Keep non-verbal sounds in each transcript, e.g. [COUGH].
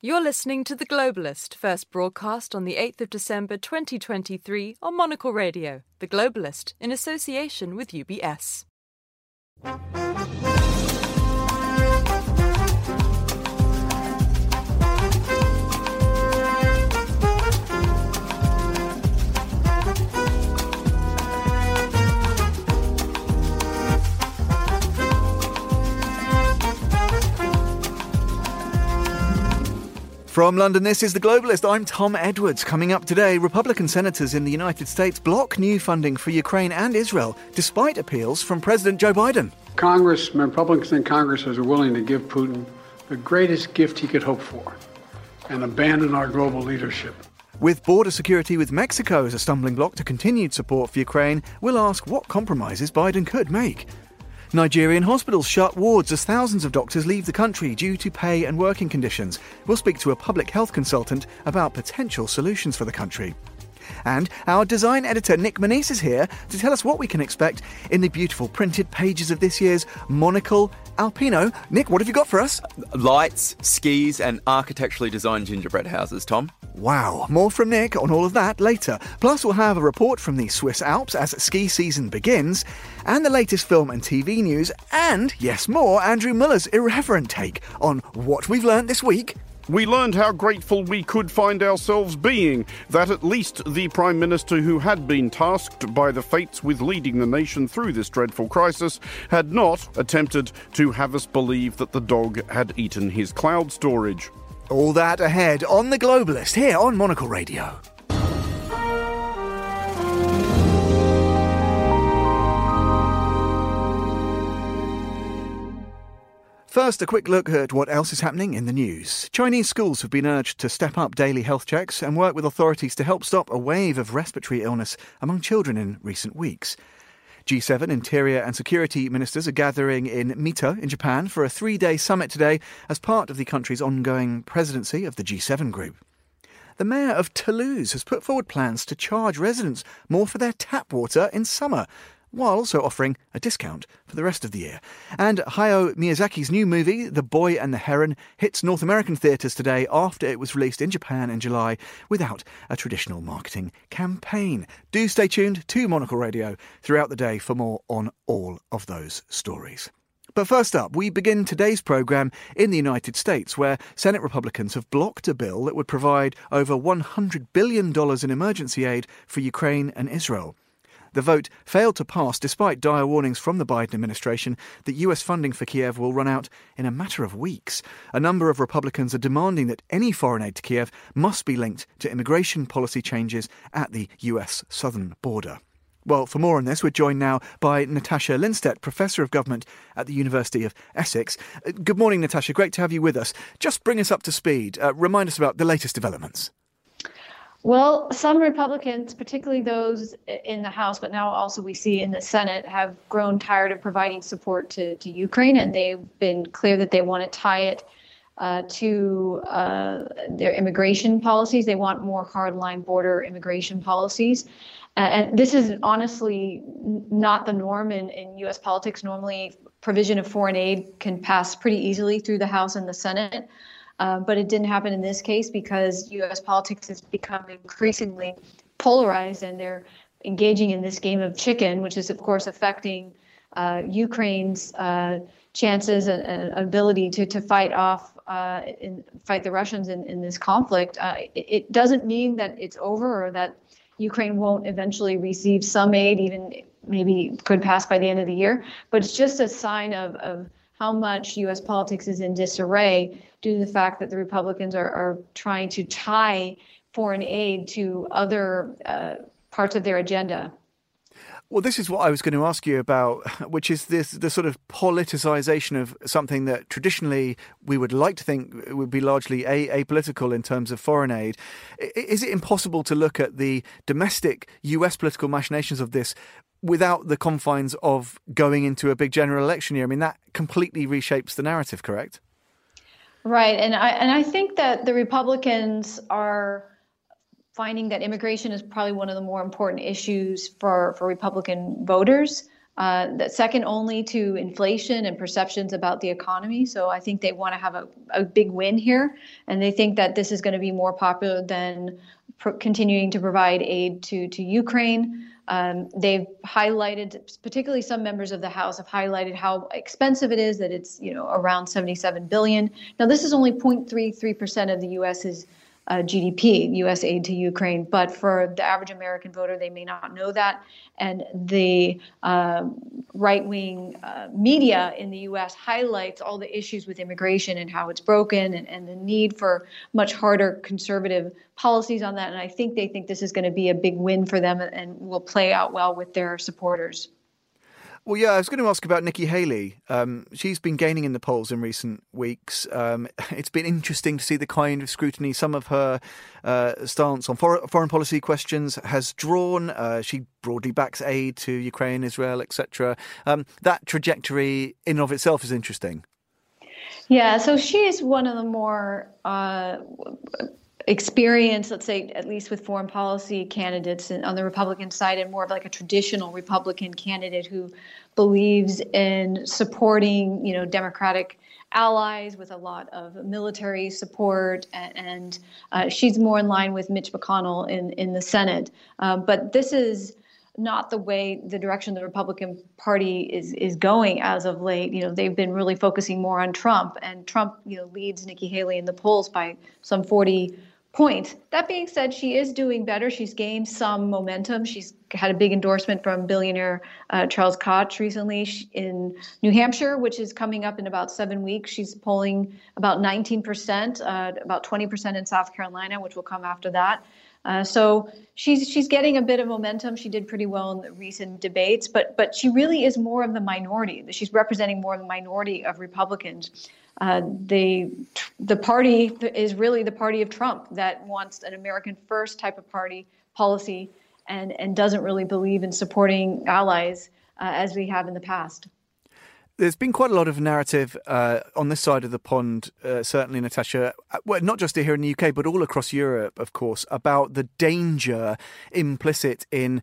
You're listening to The Globalist, first broadcast on the 8th of December 2023 on Monocle Radio. The Globalist, in association with UBS. From London, this is The Globalist. I'm Tom Edwards. Coming up today, Republican senators in the United States block new funding for Ukraine and Israel, despite appeals from President Joe Biden. Congress, Republicans in Congress are willing to give Putin the greatest gift he could hope for and abandon our global leadership. With border security with Mexico as a stumbling block to continued support for Ukraine, we'll ask what compromises Biden could make. Nigerian hospitals shut wards as thousands of doctors leave the country due to pay and working conditions. We'll speak to a public health consultant about potential solutions for the country. And our design editor Nick Monisse is here to tell us what we can expect in the beautiful printed pages of this year's Monocle Alpino. Nick, what have you got for us? Lights, skis, and architecturally designed gingerbread houses, Tom. Wow, more from Nick on all of that later. Plus, we'll have a report from the Swiss Alps as ski season begins, and the latest film and TV news, and, yes, more, Andrew Mueller's irreverent take on what we've learnt this week we learned how grateful we could find ourselves being that at least the Prime Minister who had been tasked by the fates with leading the nation through this dreadful crisis had not attempted to have us believe that the dog had eaten his cloud storage. All that ahead on The Globalist here on Monocle Radio. First, a quick look at what else is happening in the news. Chinese schools have been urged to step up daily health checks and work with authorities to help stop a wave of respiratory illness among children in recent weeks. G7 interior and security ministers are gathering in Mito in Japan for a three day summit today as part of the country's ongoing presidency of the G7 group. The mayor of Toulouse has put forward plans to charge residents more for their tap water in summer while also offering a discount for the rest of the year. And Hayao Miyazaki's new movie, The Boy and the Heron, hits North American theatres today after it was released in Japan in July without a traditional marketing campaign. Do stay tuned to Monocle Radio throughout the day for more on all of those stories. But first up, we begin today's programme in the United States, where Senate Republicans have blocked a bill that would provide over $100 billion in emergency aid for Ukraine and Israel. The vote failed to pass despite dire warnings from the Biden administration that US funding for Kiev will run out in a matter of weeks. A number of Republicans are demanding that any foreign aid to Kiev must be linked to immigration policy changes at the US southern border. Well, for more on this, we're joined now by Natasha Lindstaedt, Professor of Government at the University of Essex. Uh, good morning, Natasha. Great to have you with us. Just bring us up to speed. Uh, remind us about the latest developments. Well, some Republicans, particularly those in the House, but now also we see in the Senate, have grown tired of providing support to, to Ukraine, and they've been clear that they want to tie it uh, to uh, their immigration policies. They want more hardline border immigration policies. Uh, and this is honestly not the norm in, in U.S. politics. Normally, provision of foreign aid can pass pretty easily through the House and the Senate. Uh, but it didn't happen in this case because U.S. politics has become increasingly polarized, and they're engaging in this game of chicken, which is, of course, affecting uh, Ukraine's uh, chances and, and, ability to, to fight off uh, in, fight the Russians in, in this conflict. Uh, it, it, doesn't mean that it's over or that Ukraine won't eventually receive some aid, even maybe could pass by the end of the year. But it's just a sign of, of how much U.S. politics is in disarray due to the fact that the Republicans are, are trying to tie foreign aid to other uh, parts of their agenda. Well, this is what I was going to ask you about, which is this the sort of politicization of something that traditionally we would like to think would be largely a- apolitical in terms of foreign aid. Is it impossible to look at the domestic US political machinations of this without the confines of going into a big general election year? I mean, that completely reshapes the narrative, correct? Right, and I and I think that the Republicans are finding that immigration is probably one of the more important issues for for Republican voters. uh, that second only to inflation and perceptions about the economy. So I think they want to have a, a big win here, and they think that this is going to be more popular than pro- continuing to provide aid to to Ukraine. Um, they've highlighted, particularly some members of the House have highlighted how expensive it is. That it's you know around 77 billion. Now this is only 0.33 percent of the U.S.'s uh, GDP, U.S. aid to Ukraine. But for the average American voter, they may not know that. And the uh, right wing uh, media in the U.S. highlights all the issues with immigration and how it's broken and, and the need for much harder conservative policies on that. And I think they think this is going to be a big win for them and will play out well with their supporters. Well, yeah, I was going to ask about Nikki Haley. Um, she's been gaining in the polls in recent weeks. Um, [LAUGHS] it's been interesting to see the kind of scrutiny some of her uh, stance on for- foreign policy questions has drawn. Uh, she broadly backs aid to Ukraine, Israel, etc. Um, that trajectory, in and of itself, is interesting. Yeah, so she is one of the more uh, experience, let's say, at least with foreign policy candidates on the Republican side, and more of like a traditional Republican candidate who believes in supporting, you know, Democratic allies with a lot of military support, and, uh, she's more in line with Mitch McConnell in in the Senate. Uh, but this is not the way the direction the Republican Party is is going as of late. You know, they've been really focusing more on Trump, and Trump, you know, leads Nikki Haley in the polls by some 40 point. That being said, she is doing better. She's gained some momentum. She's had a big endorsement from billionaire uh, Charles Koch recently in New Hampshire, which is coming up in about seven weeks. She's polling about 19%, uh, about 20% in South Carolina, which will come after that. Uh, so she's she's getting a bit of momentum. She did pretty well in the recent debates, but but she really is more of the minority. She's representing more of the minority of Republicans. Uh, the the party is really the party of Trump that wants an American first type of party policy and and doesn't really believe in supporting allies uh, as we have in the past. There's been quite a lot of narrative uh, on this side of the pond, uh, certainly, Natasha, uh, well, not just here in the UK, but all across Europe, of course, about the danger implicit in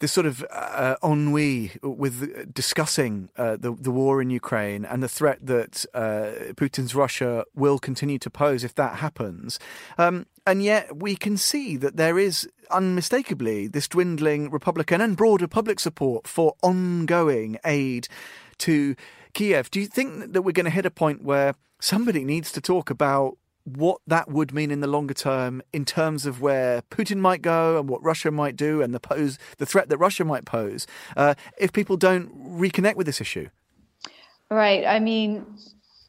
this sort of uh, ennui with discussing uh, the the war in Ukraine and the threat that uh, Putin's Russia will continue to pose if that happens. Um, and yet we can see that there is unmistakably this dwindling Republican and broader public support for ongoing aid to Kiev. Do you think that we're going to hit a point where somebody needs to talk about what that would mean in the longer term in terms of where Putin might go and what Russia might do and the pose the threat that Russia might pose uh, if people don't reconnect with this issue. Right. I mean,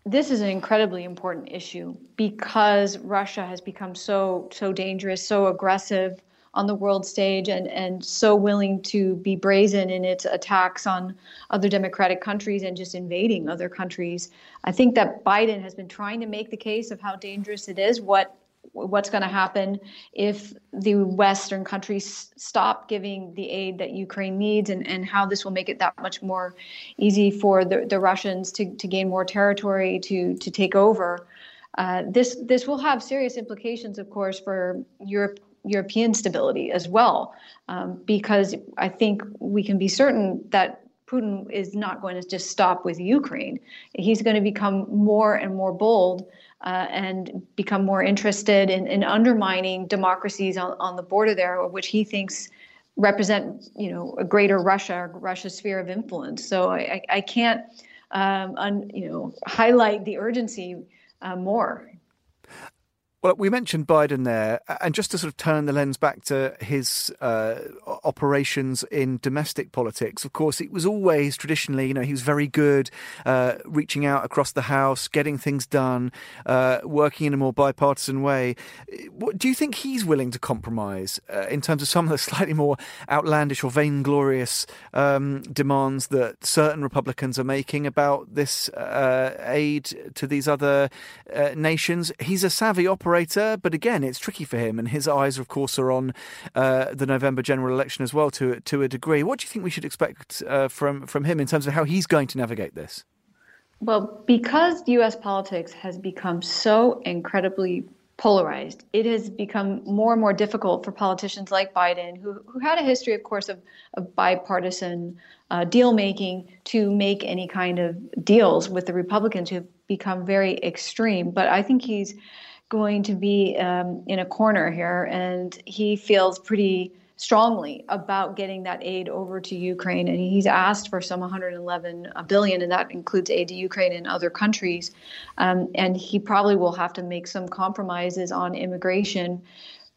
this is an incredibly important issue because Russia has become so so dangerous, so aggressive on the world stage and, and so willing to be brazen in its attacks on other democratic countries and just invading other countries. I think that Biden has been trying to make the case of how dangerous it is, what what's going to happen if the Western countries stop giving the aid that Ukraine needs, and, and how this will make it that much more easy for the, the Russians to, to gain more territory, to, to take over. Uh, this this will have serious implications, of course, for Europe European stability as well, um, because I think we can be certain that Putin is not going to just stop with Ukraine. He's going to become more and more bold uh, and become more interested in, in undermining democracies on, on, the border there, which he thinks represent, you know, a greater Russia, Russia's sphere of influence. So I, I can't, um, un, you know, highlight the urgency uh, more. Well, we mentioned Biden there, and just to sort of turn the lens back to his uh, operations in domestic politics, of course, it was always traditionally, you know, he was very good uh, reaching out across the House, getting things done, uh, working in a more bipartisan way. What, do you think he's willing to compromise uh, in terms of some of the [LAUGHS] slightly more outlandish or vainglorious um, demands that certain Republicans are making about this uh, aid to these other uh, nations? He's a savvy operator but again, it's tricky for him, and his eyes, of course, are on uh, the November general election as well, to to a degree. What do you think we should expect uh, from from him in terms of how he's going to navigate this? Well, because U.S. politics has become so incredibly polarized. It has become more and more difficult for politicians like Biden, who, who had a history, of course, of, of bipartisan uh, deal making, to make any kind of deals with the Republicans who have become very extreme. But I think he's going to be um, in a corner here, and he feels pretty strongly about getting that aid over to Ukraine, and he's asked for some 111 billion, and that includes aid to Ukraine and other countries. Um, and he probably will have to make some compromises on immigration,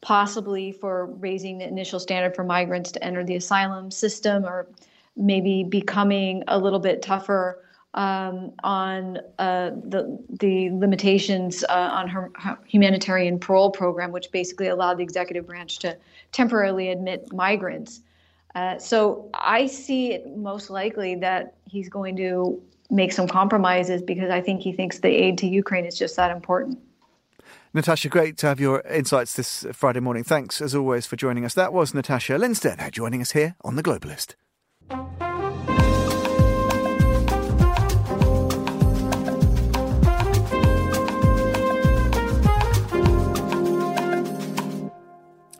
possibly for raising the initial standard for migrants to enter the asylum system, or maybe becoming a little bit tougher um, on uh, the the limitations uh, on her, her, humanitarian parole program, which basically allowed the executive branch to temporarily admit migrants. Uh, so I see it most likely that he's going to make some compromises because I think he thinks the aid to Ukraine is just that important. Natasha, great to have your insights this Friday morning. Thanks, as always, for joining us. That was Natasha Lindstaedt joining us here on The Globalist.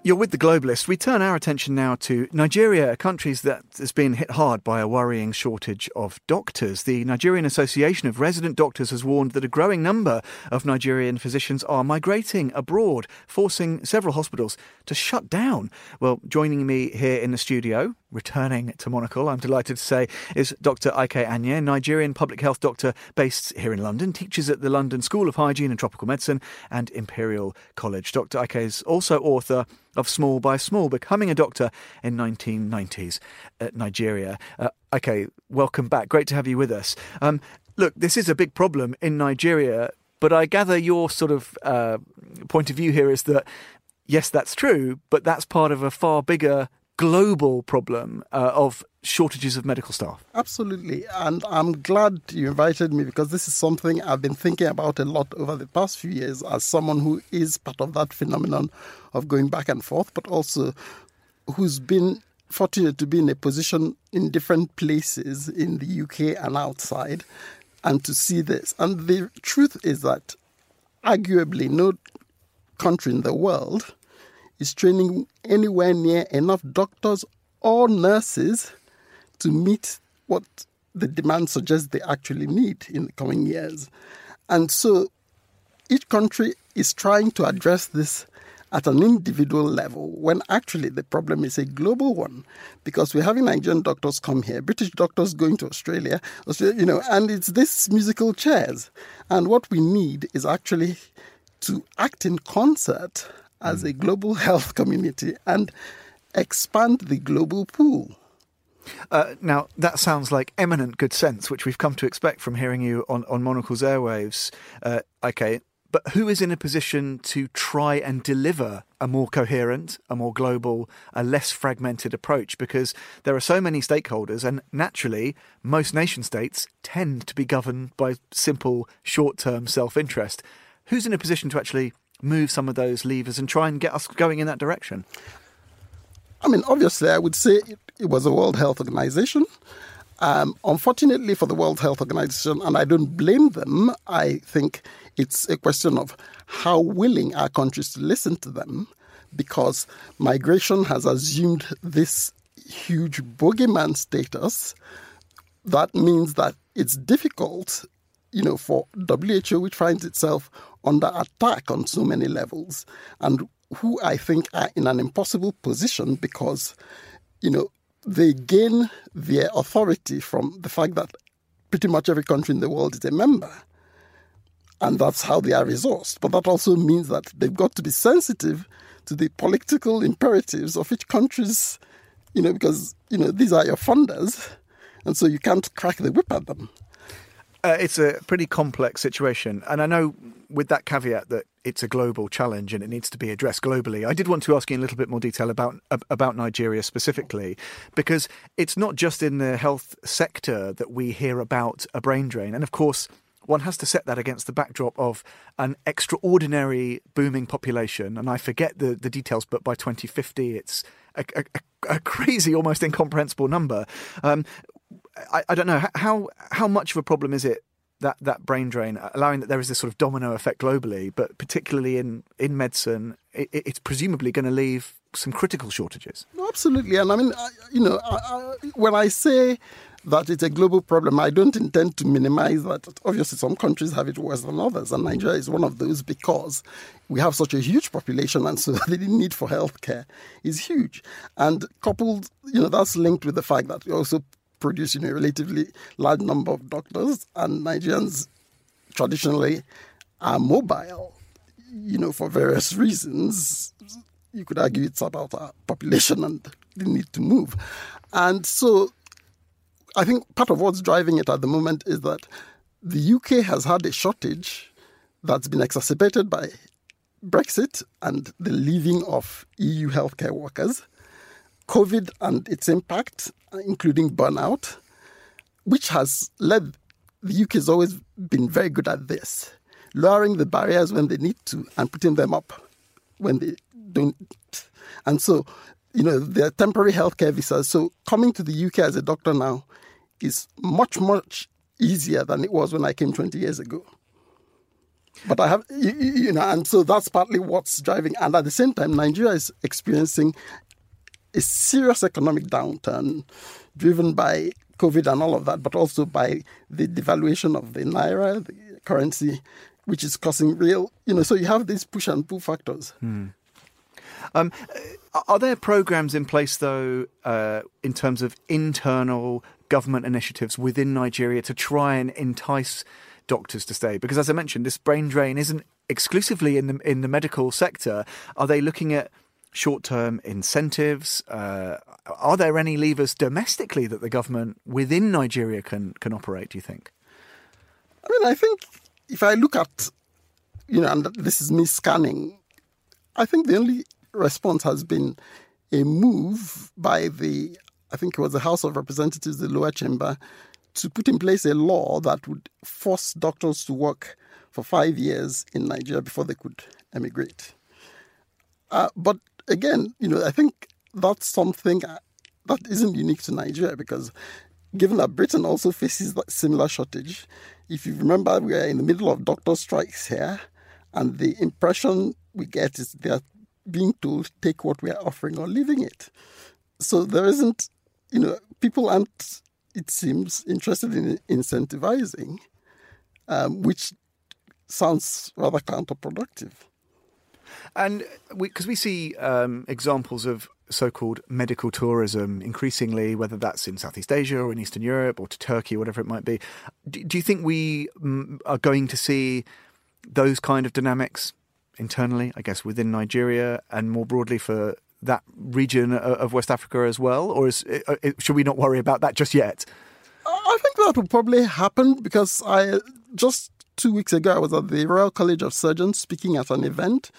You're with the Globalist. We turn our attention now to Nigeria, a country that has been hit hard by a worrying shortage of doctors. The Nigerian Association of Resident Doctors has warned that a growing number of Nigerian physicians are migrating abroad, forcing several hospitals to shut down. Well, joining me here in the studio, returning to Monocle, I'm delighted to say, is Dr. Ike Anya, Nigerian public health doctor based here in London, teaches at the London School of Hygiene and Tropical Medicine and Imperial College. Dr. Ike is also author of Small by Small, becoming a doctor in 1990s at Nigeria. Uh, okay, welcome back. Great to have you with us. Um, look, this is a big problem in Nigeria, but I gather your sort of uh, point of view here is that yes, that's true, but that's part of a far bigger global problem uh, of shortages of medical staff. Absolutely. And I'm glad you invited me because this is something I've been thinking about a lot over the past few years as someone who is part of that phenomenon of going back and forth, but also who's been fortunate to be in a position in different places in the UK and outside and to see this. And the truth is that arguably no country in the world is training anywhere near enough doctors or nurses to meet what the demand suggests they actually need in the coming years. And so each country is trying to address this at an individual level when actually the problem is a global one because we're having Nigerian doctors come here, British doctors going to Australia, Australia, you know, and it's this musical chairs. And what we need is actually to act in concert as a global [LAUGHS] health community and expand the global pool. Uh, now, that sounds like eminent good sense, which we've come to expect from hearing you on, on Monocle's airwaves. Uh, okay, but who is in a position to try and deliver a more coherent, a more global, a less fragmented approach? Because there are so many stakeholders, and naturally, most nation states tend to be governed by simple, short term self interest. Who's in a position to actually move some of those levers and try and get us going in that direction? I mean, obviously, I would say it, it was the World Health Organization. Um, unfortunately for the World Health Organization, and I don't blame them, I think it's a question of how willing are countries to listen to them because migration has assumed this huge bogeyman status. That means that it's difficult, you know, for WHO, which finds itself under attack on so many levels, and who I think are in an impossible position because, you know, they gain their authority from the fact that pretty much every country in the world is a member. And that's how they are resourced. But that also means that they've got to be sensitive to the political imperatives of each country's, you know, because, you know, these are your funders. And so you can't crack the whip at them. Uh, it's a pretty complex situation. And I know with that caveat that it's a global challenge and it needs to be addressed globally. I did want to ask you in a little bit more detail about about Nigeria specifically, because it's not just in the health sector that we hear about a brain drain, and of course. One has to set that against the backdrop of an extraordinary booming population. And I forget the, the details, but by 2050, it's a, a, a crazy, almost incomprehensible number. Um, I, I, don't know how how much of a problem is it that, that brain drain, uh, allowing that there is this sort of domino effect globally, but particularly in, in medicine, it, it's presumably going to leave some critical shortages. Absolutely. And I mean, I, you know, I, I, when I say that it's a global problem, I don't intend to minimize that. Obviously, some countries have it worse than others, and Nigeria is one of those because we have such a huge population, and so [LAUGHS] the need for healthcare is huge. And coupled, you know, that's linked with the fact that we also know, a relatively large number of doctors, and Nigerians traditionally are mobile, you know, for various reasons. You could argue it's about our population and the need to move. And so I think part of what's driving it at the moment is that the UK has had a shortage that's been exacerbated by Brexit and the leaving of EU healthcare workers. COVID and its impact, including burnout, which has led the UK has always been very good at this, lowering the barriers when they need to and putting them up when they don't. And so, you know, they're temporary healthcare visas. So coming to the UK as a doctor now is much, much easier than it was when I came 20 years ago. But I have, you know, and so that's partly what's driving. And at the same time, Nigeria is experiencing a serious economic downturn driven by COVID and all of that, but also by the devaluation of the naira, the currency, which is causing real, you know, so you have these push and pull factors. Hmm. Um, are there programs in place, though, uh, in terms of internal government initiatives within Nigeria to try and entice doctors to stay? Because, as I mentioned, this brain drain isn't exclusively in the in the medical sector. Are they looking at short term incentives? Uh, are there any levers domestically that the government within Nigeria can, can operate, do you think? I mean, I think if I look at, you know, and this is me scanning, I think the only response has been a move by the, I think it was the House of Representatives, the lower chamber, to put in place a law that would force doctors to work for five years in Nigeria before they could emigrate. Uh, but again, you know, I think that's something that isn't unique to Nigeria because given that Britain also faces that similar shortage, if you remember, we are in the middle of doctor strikes here, and the impression we get is they're being told take what we are offering or leaving it. So there isn't, you know, people aren't, it seems, interested in incentivizing, um, which sounds rather counterproductive. And because we, we, see um, examples of so-called medical tourism increasingly, whether that's in Southeast Asia or in Eastern Europe or to Turkey, whatever it might be. Do, do you think we mm, are going to see those kind of dynamics internally, I guess, within Nigeria and more broadly for that region of West Africa as well? Or is, uh, should we not worry about that just yet? I think that will probably happen because I just two weeks ago I was at the Royal College of Surgeons speaking at an event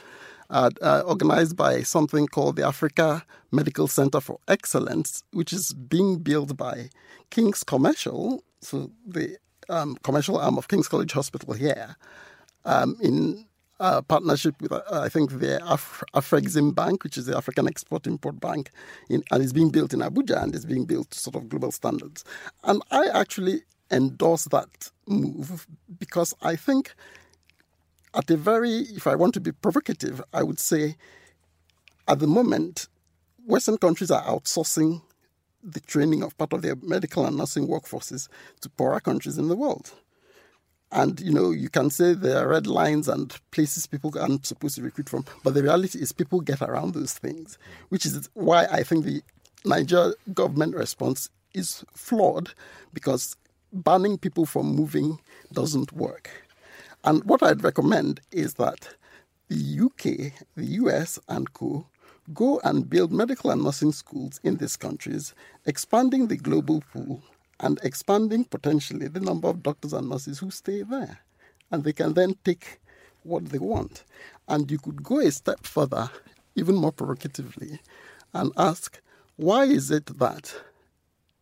uh, uh, organized by something called the Africa Medical Center for Excellence, which is being built by King's Commercial, so the um, commercial arm of King's College Hospital here, um, in uh, partnership with, uh, I think, the Af- Afrexim Bank, which is the African Export Import Bank, in, and it's being built in Abuja and it's being built to sort of global standards. And I actually endorse that move because I think at a very, if I want to be provocative, I would say at the moment, Western countries are outsourcing the training of part of their medical and nursing workforces to poorer countries in the world. And you know, you can say there are red lines and places people aren't supposed to recruit from, but the reality is people get around those things, which is why I think the Niger government response is flawed because banning people from moving doesn't work. And what I'd recommend is that the UK, the US, and co go and build medical and nursing schools in these countries, expanding the global pool and expanding potentially the number of doctors and nurses who stay there. And they can then take what they want. And you could go a step further, even more provocatively, and ask why is it that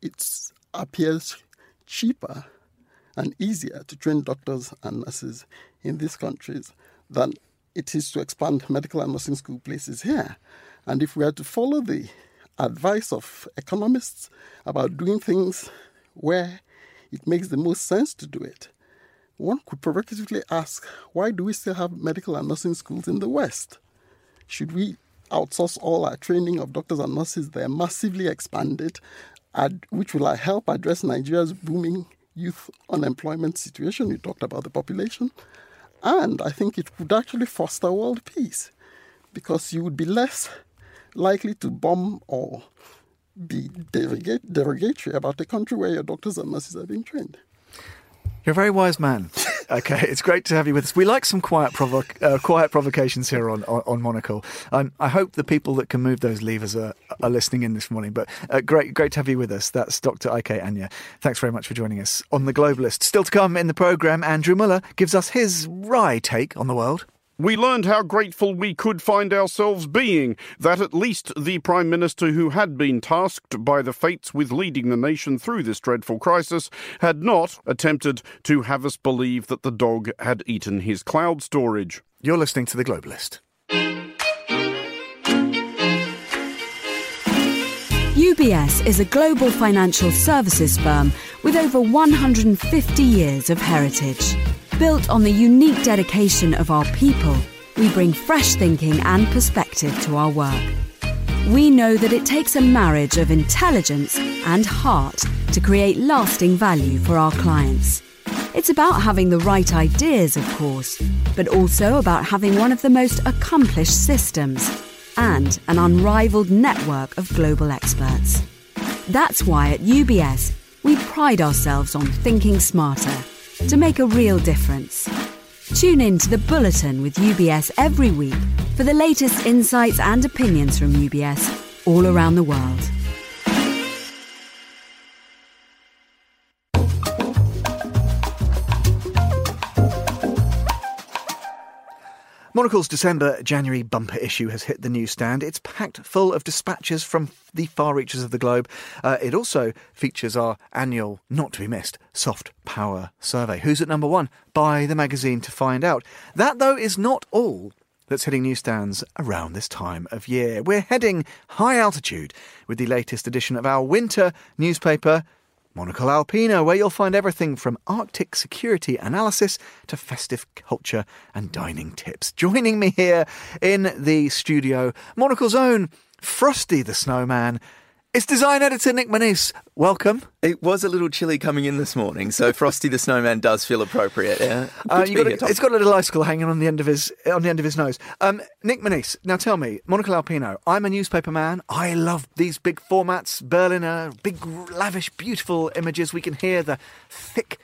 it appears cheaper and easier to train doctors and nurses in these countries than it is to expand medical and nursing school places here. And if we are to follow the advice of economists about doing things where it makes the most sense to do it, one could provocatively ask why do we still have medical and nursing schools in the West? Should we outsource all our training of doctors and nurses there, massively expand it, which will help address Nigeria's booming youth unemployment situation? You talked about the population. And I think it would actually foster world peace because you would be less likely to bomb or be derogatory about a country where your doctors and nurses are being trained. You're a very wise man. [LAUGHS] Okay, it's great to have you with us. We like some quiet provo- uh, quiet provocations here on on, on Monocle. Um, I hope the people that can move those levers are, are listening in this morning. But uh, great, great to have you with us. That's Dr. Ike Anya. Thanks very much for joining us on the Globalist. Still to come in the program, Andrew Mueller gives us his wry take on the world. We learned how grateful we could find ourselves being that at least the Prime Minister who had been tasked by the fates with leading the nation through this dreadful crisis had not attempted to have us believe that the dog had eaten his cloud storage. You're listening to The Globalist. UBS is a global financial services firm with over 150 years of heritage. Built on the unique dedication of our people, we bring fresh thinking and perspective to our work. We know that it takes a marriage of intelligence and heart to create lasting value for our clients. It's about having the right ideas, of course, but also about having one of the most accomplished systems and an unrivaled network of global experts. That's why at UBS, we pride ourselves on thinking smarter to make a real difference. Tune in to the Bulletin with UBS every week for the latest insights and opinions from UBS all around the world. Monocle's December January bumper issue has hit the newsstand. It's packed full of dispatches from the far reaches of the globe. Uh, it also features our annual, not to be missed, soft power survey. Who's at number one? Buy the magazine to find out. That, though, is not all that's hitting newsstands around this time of year. We're heading high altitude with the latest edition of our winter newspaper, Monocle Alpino, where you'll find everything from Arctic security analysis to festive culture and dining tips. Joining me here in the studio, Monocle's own Frosty the Snowman. It's design editor Nick Monisse. Welcome. It was a little chilly coming in this morning, so Frosty the Snowman does feel appropriate. Yeah, uh, got a, it's got a little icicle hanging on the end of his on the end of his nose. Um, Nick Monisse, now tell me, Monocle Alpino. I'm a newspaper man. I love these big formats, Berliner, big, lavish, beautiful images. We can hear the thick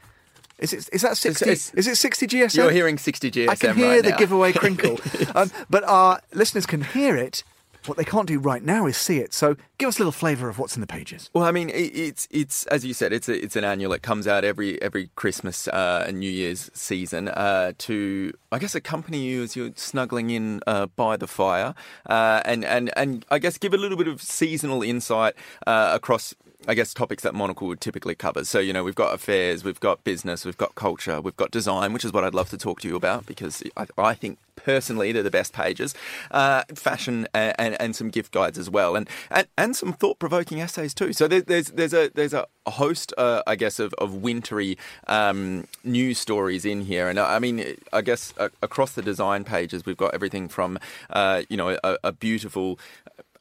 is it is that sixty? It's, it's, is it sixty GSM? You're hearing sixty GSM. I can hear right the now. giveaway crinkle, [LAUGHS] um, but our listeners can hear it what they can't do right now is see it. So give us a little flavour of what's in the pages. Well, I mean, it's it's as you said, it's a, it's an annual. It comes out every every Christmas uh, and New Year's season uh, to, I guess, accompany you as you're snuggling in uh, by the fire, uh, and and and I guess give a little bit of seasonal insight uh, across I guess, topics that Monocle would typically cover. So, you know, we've got affairs, we've got business, we've got culture, we've got design, which is what I'd love to talk to you about because I, I think personally they're the best pages. Uh, fashion and, and, and, some gift guides as well, and and, and some thought provoking essays too. So there, there's there's a there's a host, uh, I guess, of, of wintry um, news stories in here, and I mean, I guess uh, across the design pages we've got everything from uh, you know a, a beautiful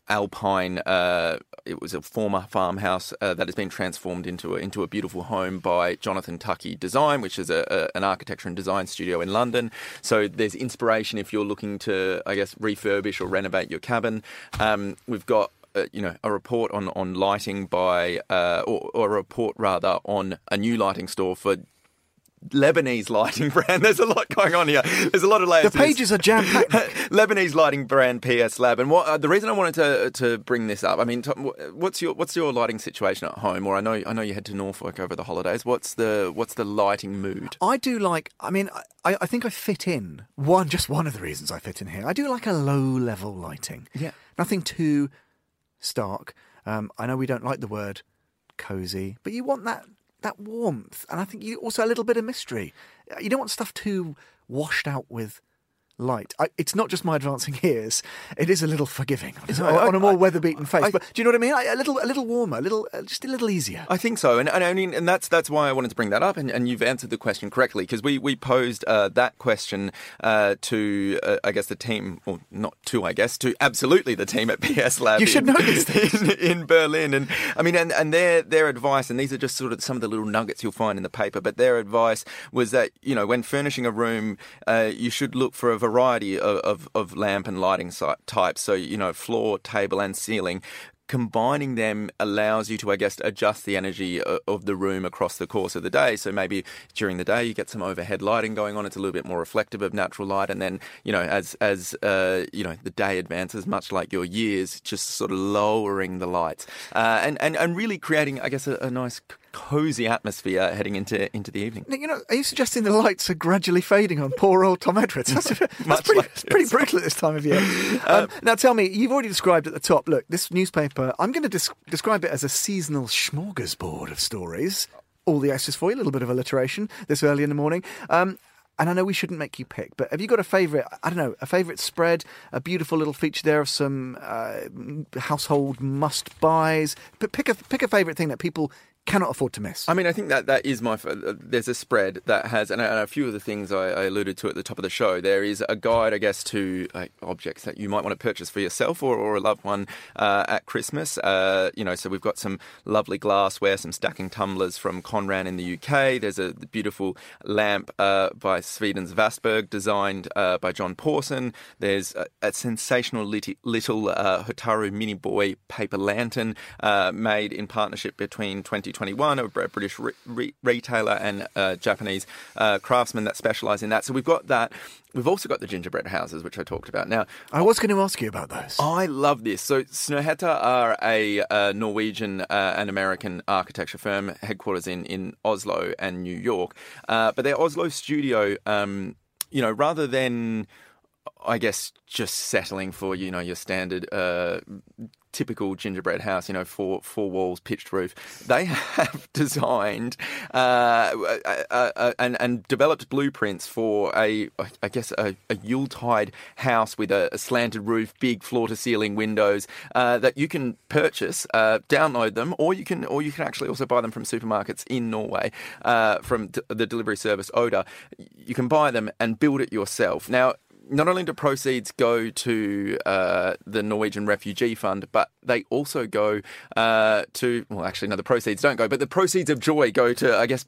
alpine. Uh, it was a former farmhouse uh, that has been transformed into a, into a beautiful home by Jonathan Tuckey Design, which is a, a, an architecture and design studio in London. So there's inspiration if you're looking to, I guess, refurbish or renovate your cabin. Um, we've got uh, you know, a report on, on lighting by, uh, or, or, a report rather on a new lighting store for Lebanese lighting [LAUGHS] brand. There's a lot going on here. There's a lot of layers. The pages are jam packed. [LAUGHS] Lebanese lighting brand PS Lab. And what uh, the reason I wanted to to bring this up? I mean, what's your what's your lighting situation at home? Or I know I know you head to Norfolk over the holidays. What's the what's the lighting mood? I do like. I mean, I, I think I fit in. One just one of the reasons I fit in here. I do like a low level lighting. Yeah, nothing too stark. Um, I know we don't like the word cozy, but you want that that warmth, and I think you also a little bit of mystery. You don't want stuff too washed out with light. I, it's not just my advancing years; it is a little forgiving on, I- on a more weather-beaten face. But do you know what I mean? A little, a little warmer, a little, uh, just a little easier. I think so, and, and I mean, and that's that's why I wanted to bring that up, and, and you've answered the question correctly because we we posed uh, that question uh, to uh, I guess the team, or not to I guess to absolutely the team at [LAUGHS] PS Lab. You should in, know these [LAUGHS] in, in Berlin, and I mean, and, and their their advice, and these are just sort of some of the little nuggets you'll find in the paper, but their advice was that you know when furnishing a room, uh, you should look for a variety of, of, of lamp and lighting types. So you know, floor, table, and ceiling combining them allows you to, I guess, adjust the energy of the room across the course of the day. So maybe during the day you get some overhead lighting going on; it's a little bit more reflective of natural light, and then you know, as as uh, you know, the day advances, much like your years, just sort of lowering the lights uh, and and and really creating, I guess, a, a nice cozy atmosphere heading into into the evening. You know, are you suggesting the lights are gradually fading on poor old Tom Edwards? [LAUGHS] That's, that's pretty, like pretty brutal at this time of year. [LAUGHS] Um, now, tell me, you've already described at the top. Look, this newspaper, I'm going to des- describe it as a seasonal smorgasbord of stories. All the S's for you, a little bit of alliteration this early in the morning. Um, and I know we shouldn't make you pick, but have you got a favourite? I don't know, a favourite spread, a beautiful little feature there of some uh, household must buys. But pick a pick a favourite thing that people cannot afford to miss. I mean, I think that that is my. uh, There's a spread that has, and a, few of the things I, I alluded to at the top of the show. There is a guide, I guess, to like, objects that you might want to purchase for yourself or, or a loved one uh, at Christmas. Uh, you know, so we've got some lovely glassware, some stacking tumblers from Conran in the UK. There's a beautiful lamp uh, by Sweden's Wästberg, designed uh, by John Pawson. There's a, a sensational lit- little uh, Hotaru Mini Boy paper lantern uh, made in partnership between 2021, a British re- re- retailer, and uh, Japanese uh, craftsmen that specialise in that. So we've got that. We've also got the gingerbread houses, which I talked about. Now, I was going to ask you about those. I love this. So Snøhetta are a uh, Norwegian uh, and American architecture firm, headquarters in, in Oslo and New York. Uh, but their Oslo studio, um, you know, rather than, I guess, just settling for you know your standard. Uh, Typical gingerbread house, you know, four four walls, pitched roof. They [LAUGHS] have designed uh, uh, uh, uh, and and developed blueprints for a, I guess, a, a Yuletide house with a, a slanted roof, big floor to ceiling windows uh, that you can purchase, uh, download them, or you can or you can actually also buy them from supermarkets in Norway from the delivery service Oda. You can buy them and build it yourself. Now not only do proceeds go to uh, the Norwegian Refugee Fund, but they also go uh, to, well, actually, no, the proceeds don't go, but the proceeds of joy go to, I guess,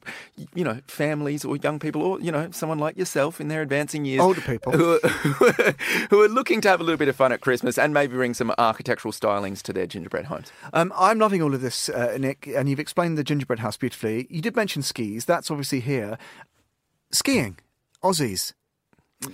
you know, families or young people or, you know, someone like yourself in their advancing years. Older people. Who are, [LAUGHS] who are looking to have a little bit of fun at Christmas and maybe bring some architectural stylings to their gingerbread homes. Um, I'm loving all of this, uh, Nick, and you've explained the gingerbread house beautifully. You did mention skis. That's obviously here. Skiing, Aussies.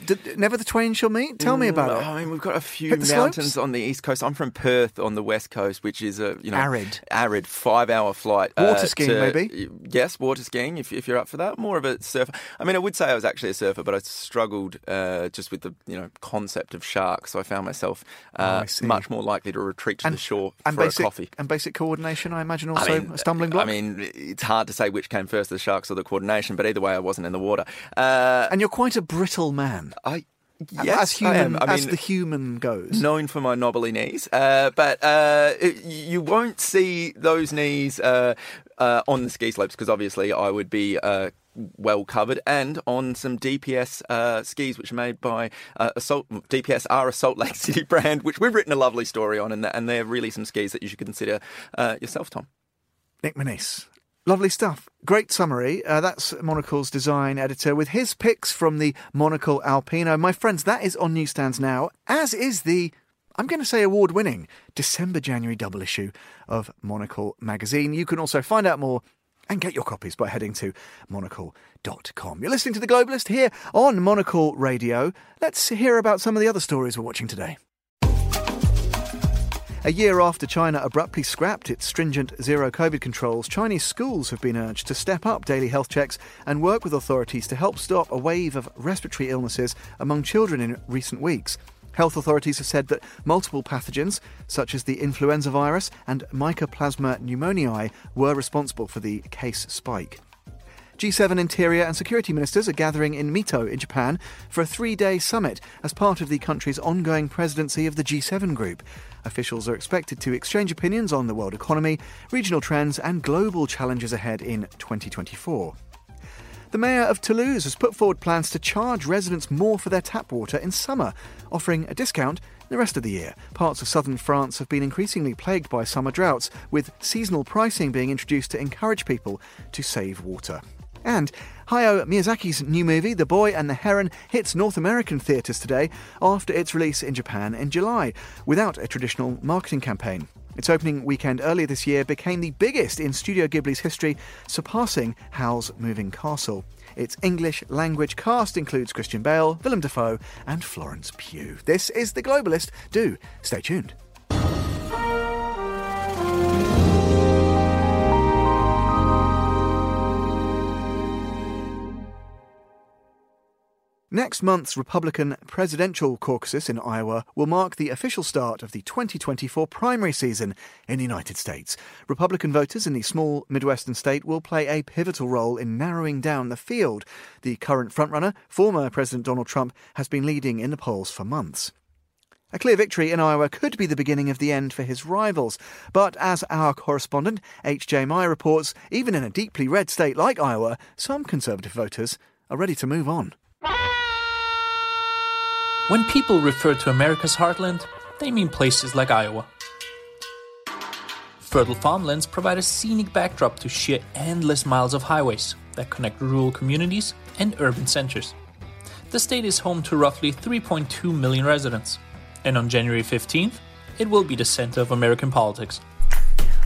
D- d- never the twain shall meet. Tell me about Mm, it. I mean, we've got a few mountains slopes? on the east coast. I'm from Perth on the west coast, which is a you know Arid. arid five hour flight. uh, Water skiing, to- maybe? Yes, water skiing. If, if you're up for that, more of a surfer. I mean, I would say I was actually a surfer, but I struggled uh, just with the you know concept of sharks. So I found myself Oh, I uh, much more likely to retreat to the shore and for basic a coffee. and basic coordination. I imagine also a stumbling block. I mean, it's hard to say which came first, the sharks or the coordination. But either way, I wasn't in the water. Uh, and you're quite a brittle man, I yes, as human I am. I as mean, the human goes. known for my knobbly knees, uh, but uh, it- you won't see those knees uh, uh, on the ski slopes because obviously I would be. Uh, well covered and on some DPS uh, skis which are made by uh, Assault DPS are a Salt Lake [LAUGHS] City brand which we've written a lovely story on and, and they're really some skis that you should consider uh, yourself Tom Nick Monisse. Lovely stuff. Great summary. Uh, that's Monocle's design editor with his picks from the Monocle Alpino. My friends, that is on newsstands now, as is the, I'm going to say award winning, December January double issue of Monocle magazine. You can also find out more and get your copies by heading to monocle.com. You're listening to The Globalist here on Monocle Radio. Let's hear about some of the other stories we're watching today. A year after China abruptly scrapped its stringent zero COVID controls, Chinese schools have been urged to step up daily health checks and work with authorities to help stop a wave of respiratory illnesses among children in recent weeks. Health authorities have said that multiple pathogens, such as the influenza virus and Mycoplasma pneumoniae, were responsible for the case spike. G7 interior and security ministers are gathering in Mito in Japan for a three day summit as part of the country's ongoing presidency of the G7 group. Officials are expected to exchange opinions on the world economy, regional trends, and global challenges ahead in 2024. The mayor of Toulouse has put forward plans to charge residents more for their tap water in summer, offering a discount the rest of the year. Parts of southern France have been increasingly plagued by summer droughts, with seasonal pricing being introduced to encourage people to save water. And Hayao Miyazaki's new movie, The Boy and the Heron, hits North American theatres today after its release in Japan in July, without a traditional marketing campaign. Its opening weekend earlier this year became the biggest in Studio Ghibli's history, surpassing Howl's Moving Castle. Its English language cast includes Christian Bale, Willem Dafoe, and Florence Pugh. This is The Globalist. Do stay tuned. Next month's Republican presidential caucuses in Iowa will mark the official start of the 2024 primary season in the United States. Republican voters in the small Midwestern state will play a pivotal role in narrowing down the field. The current frontrunner, former President Donald Trump, has been leading in the polls for months. A clear victory in Iowa could be the beginning of the end for his rivals. But as our correspondent, H.J. Mai, reports, even in a deeply red state like Iowa, some Conservative voters are ready to move on. When people refer to America's heartland, they mean places like Iowa. Fertile farmlands provide a scenic backdrop to sheer endless miles of highways that connect rural communities and urban centers. The state is home to roughly 3.2 million residents, and on January 15th, it will be the center of American politics.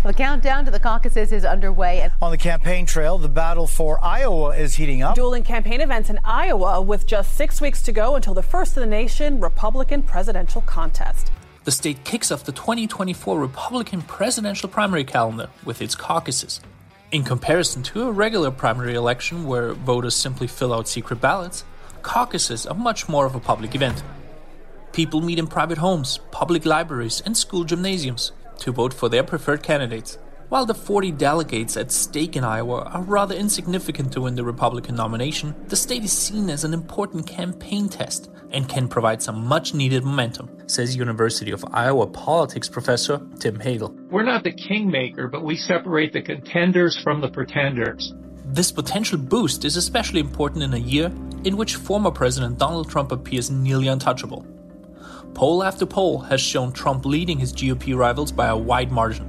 The countdown to the caucuses is underway. On the campaign trail, the battle for Iowa is heating up. Dueling campaign events in Iowa with just six weeks to go until the first in the nation Republican presidential contest. The state kicks off the 2024 Republican presidential primary calendar with its caucuses. In comparison to a regular primary election where voters simply fill out secret ballots, caucuses are much more of a public event. People meet in private homes, public libraries, and school gymnasiums to vote for their preferred candidates. While the 40 delegates at stake in Iowa are rather insignificant to win the Republican nomination, the state is seen as an important campaign test and can provide some much needed momentum, says University of Iowa politics professor Tim Hagle. We're not the kingmaker, but we separate the contenders from the pretenders. This potential boost is especially important in a year in which former President Donald Trump appears nearly untouchable. Poll after poll has shown Trump leading his GOP rivals by a wide margin.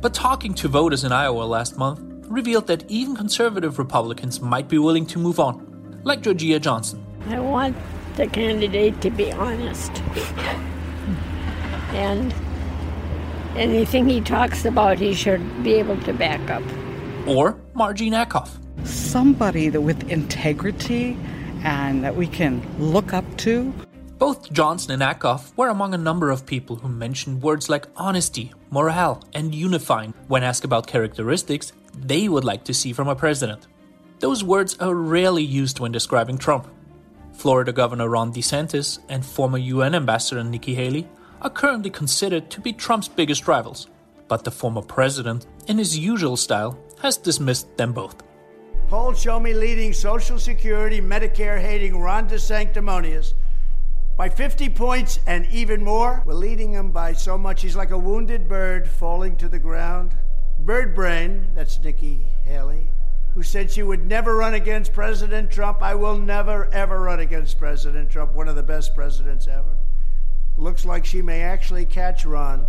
But talking to voters in Iowa last month revealed that even conservative Republicans might be willing to move on, like Georgia Johnson. I want the candidate to be honest. and anything he talks about, he should be able to back up. Or Margie Nakoff. Somebody that with integrity and that we can look up to. Both Johnson and Nakoff were among a number of people who mentioned words like honesty, morale, and unifying when asked about characteristics they would like to see from a president. Those words are rarely used when describing Trump. Florida Governor Ron DeSantis and former UN Ambassador Nikki Haley are currently considered to be Trump's biggest rivals, but the former president, in his usual style, has dismissed them both. Polls show me leading Social Security, Medicare hating Ron DeSanctimonious by 50 points and even more. We're leading him by so much he's like a wounded bird falling to the ground. Bird brain, that's Nikki Haley, who said she would never run against President Trump. I will never, ever run against President Trump, one of the best presidents ever. Looks like she may actually catch Ron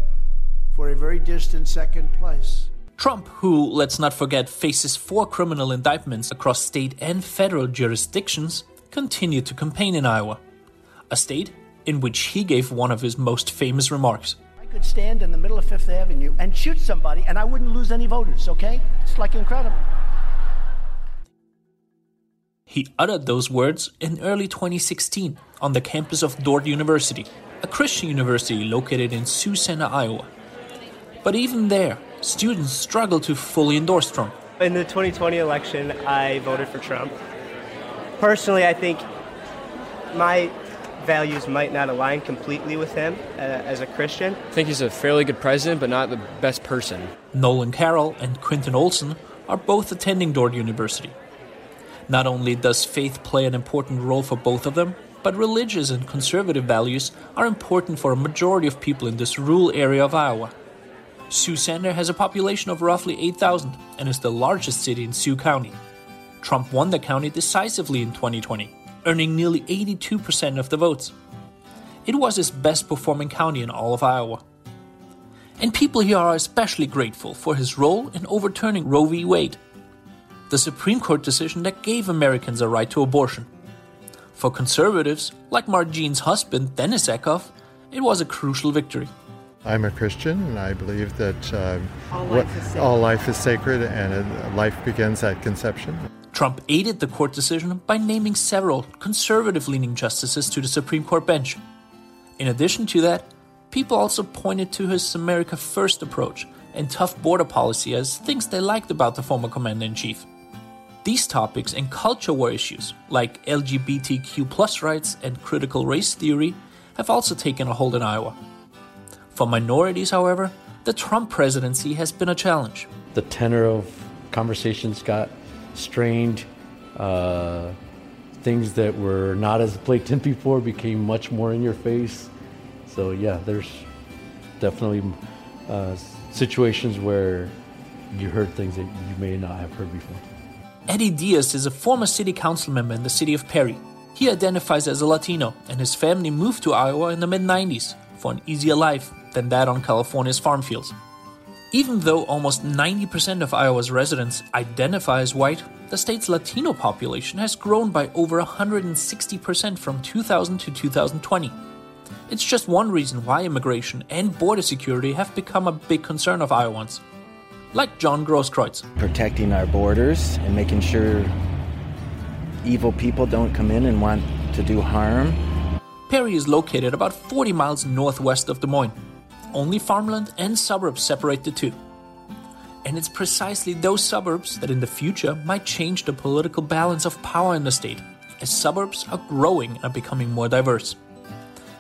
for a very distant second place. Trump, who, let's not forget, faces four criminal indictments across state and federal jurisdictions, continued to campaign in Iowa, a state in which he gave one of his most famous remarks. I could stand in the middle of Fifth Avenue and shoot somebody and I wouldn't lose any voters, okay? It's like incredible. He uttered those words in early 2016 on the campus of Dordt University, a Christian university located in Sioux Center, Iowa. But even there, students struggle to fully endorse Trump. In the 2020 election, I voted for Trump. Personally, I think my values might not align completely with him uh, as a Christian. I think he's a fairly good president, but not the best person. Nolan Carroll and Quinton Olson are both attending Dordt University Not only does faith play an important role for both of them, but religious and conservative values are important for a majority of people in this rural area of Iowa. Sioux Center has a population of roughly 8,000 and is the largest city in Sioux County. Trump won the county decisively in 2020, earning nearly 82% of the votes. It was his best performing county in all of Iowa. And people here are especially grateful for his role in overturning Roe v. Wade, the Supreme Court decision that gave Americans a right to abortion. For conservatives, like Margene's husband, Dennis Eckhoff, it was a crucial victory. I'm a Christian, and I believe that um, All life is sacred. all life is sacred and life begins at conception. Trump aided the court decision by naming several conservative leaning justices to the Supreme Court bench. In addition to that, people also pointed to his America First approach and tough border policy as things they liked about the former commander in chief. These topics and culture war issues, like LGBTQ rights and critical race theory, have also taken a hold in Iowa. For minorities, however, the Trump presidency has been a challenge. the tenor of conversations got strained. Uh, things that were not as blatant [LAUGHS] before became much more in your face. So yeah, there's definitely uh, situations where you heard things that you may not have heard before. Eddie Diaz is a former city council member in the city of Perry. He identifies as a Latino, and his family moved to Iowa in the mid 90s for an easier life than that on California's farm fields. Even though almost 90% of Iowa's residents identify as white, the state's Latino population has grown by over 160% from 2000 to 2020. It's just one reason why immigration and border security have become a big concern of Iowans. Like John Grosskreutz. protecting our borders and making sure evil people don't come in and want to do harm. Perry is located about 40 miles northwest of Des Moines. Only farmland and suburbs separate the two. And it's precisely those suburbs that in the future might change the political balance of power in the state, as suburbs are growing and are becoming more diverse.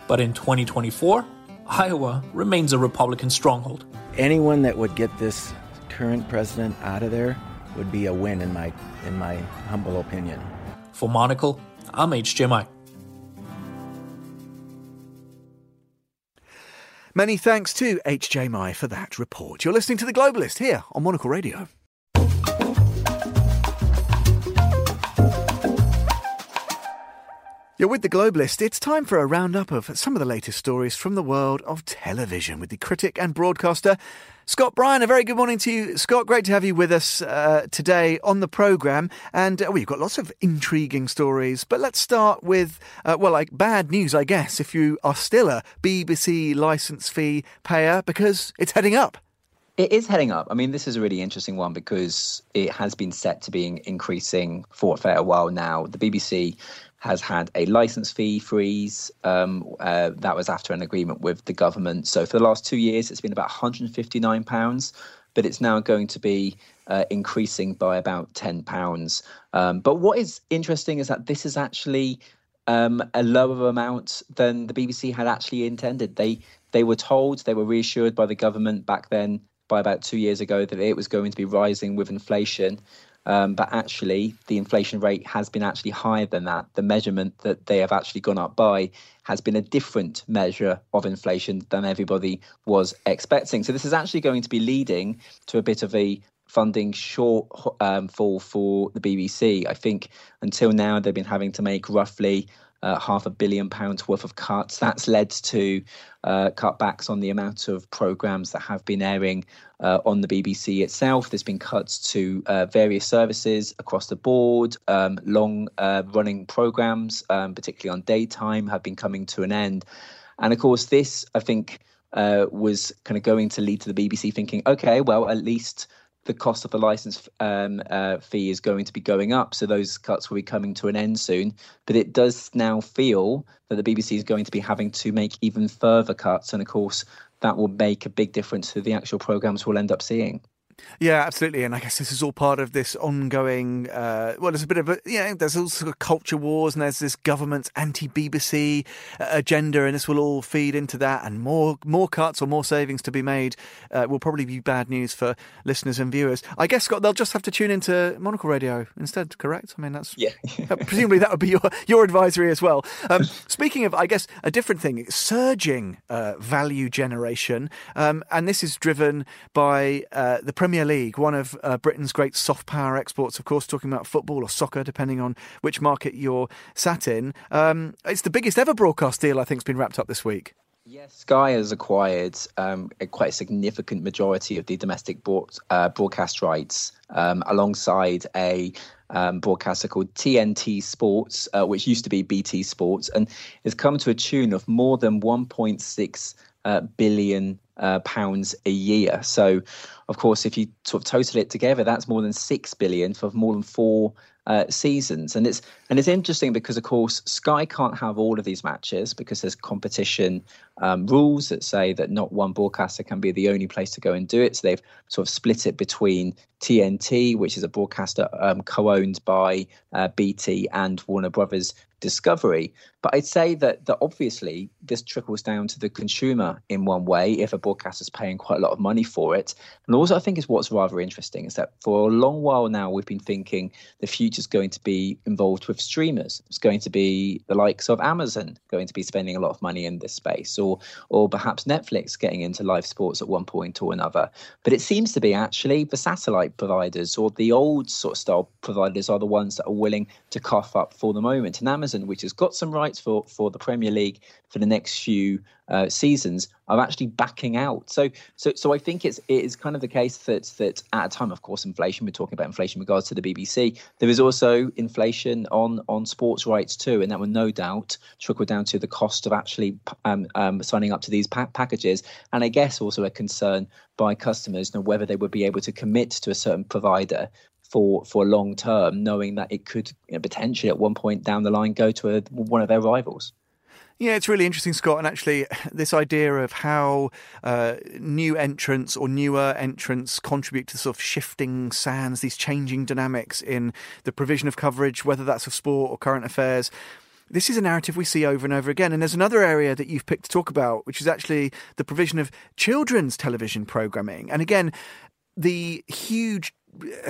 But in 2024, Iowa remains a Republican stronghold. Anyone that would get this current president out of there would be a win in my in my humble opinion. For Monocle, I'm HJ Mai. Many thanks to HJ Mai for that report. You're listening to The Globalist here on Monocle Radio. You're with The Globalist. It's time for a roundup of some of the latest stories from the world of television with the critic and broadcaster Scott Bryan. A very good morning to you, Scott. Great to have you with us uh, today on the programme. And uh, we've got lots of intriguing stories. But let's start with, uh, well, like bad news, I guess, if you are still a BBC licence fee payer, because it's heading up. It is heading up. I mean, this is a really interesting one because it has been set to being increasing for a fair while now. The BBC has had a license fee freeze. Um, uh, that was after an agreement with the government. So for the last two years, it's been about 159 pounds, but it's now going to be uh, increasing by about 10 pounds. Um, but what is interesting is that this is actually um, a lower amount than the BBC had actually intended. They they were told, they were reassured by the government back then, by about two years ago, that it was going to be rising with inflation. Um, but actually, the inflation rate has been actually higher than that. The measurement that they have actually gone up by has been a different measure of inflation than everybody was expecting. So this is actually going to be leading to a bit of a funding shortfall um, fall for the BBC. I think until now they've been having to make roughly uh, half a billion pounds worth of cuts. That's led to uh, cutbacks on the amount of programs that have been airing uh, on the BBC itself. There's been cuts to uh, various services across the board. Um, long uh, running programs, um, particularly on daytime, have been coming to an end. And of course, this, I think, uh, was kind of going to lead to the BBC thinking, okay, well, at least the cost of the license um, uh, fee is going to be going up, so those cuts will be coming to an end soon. But it does now feel that the BBC is going to be having to make even further cuts, and of course, that will make a big difference to the actual programs we'll end up seeing. Yeah, absolutely. And I guess this is all part of this ongoing, uh, well, there's a bit of a, yeah, there's also culture wars and there's this government's anti BBC uh, agenda, and this will all feed into that. And more more cuts or more savings to be made uh, will probably be bad news for listeners and viewers. I guess, Scott, they'll just have to tune into Monocle Radio instead, correct? I mean, that's, yeah. [LAUGHS] presumably that would be your, your advisory as well. Um, speaking of, I guess, a different thing, surging uh, value generation. Um, and this is driven by uh, the Premier League, one of uh, Britain's great soft power exports, of course, talking about football or soccer, depending on which market you're sat in. Um, it's the biggest ever broadcast deal, I think, has been wrapped up this week. Yes, Sky has acquired um, a quite a significant majority of the domestic broad, uh, broadcast rights um, alongside a um, broadcaster called TNT Sports, uh, which used to be BT Sports, and has come to a tune of more than 1.6 uh, billion uh, pounds a year. So, of course, if you sort of total it together, that's more than six billion for more than four uh, seasons. And it's and it's interesting because, of course, Sky can't have all of these matches because there's competition um, rules that say that not one broadcaster can be the only place to go and do it. So they've sort of split it between TNT, which is a broadcaster um, co-owned by uh, BT and Warner Brothers Discovery. But I'd say that that obviously this trickles down to the consumer in one way if a broadcaster's paying quite a lot of money for it. And also I think is what's rather interesting is that for a long while now we've been thinking the future is going to be involved with streamers. It's going to be the likes of Amazon going to be spending a lot of money in this space or or perhaps Netflix getting into live sports at one point or another. But it seems to be actually the satellite providers or the old sort of style providers are the ones that are willing to cough up for the moment. And Amazon, which has got some rights for, for the Premier League for the next few uh, seasons, are actually backing out. So, so, so I think it's it is kind of the case that that at a time, of course, inflation. We're talking about inflation in regards to the BBC. There is also inflation on on sports rights too, and that will no doubt trickle down to the cost of actually um, um, signing up to these pa- packages. And I guess also a concern by customers, you know, whether they would be able to commit to a certain provider for for long term, knowing that it could you know, potentially at one point down the line go to a, one of their rivals. Yeah, it's really interesting, Scott. And actually, [SIGHS] this idea of how uh, new entrants or newer entrants contribute to sort of shifting sands, these changing dynamics in the provision of coverage, whether that's of sport or current affairs. This is a narrative we see over and over again. And there's another area that you've picked to talk about, which is actually the provision of children's television programming. And again, the huge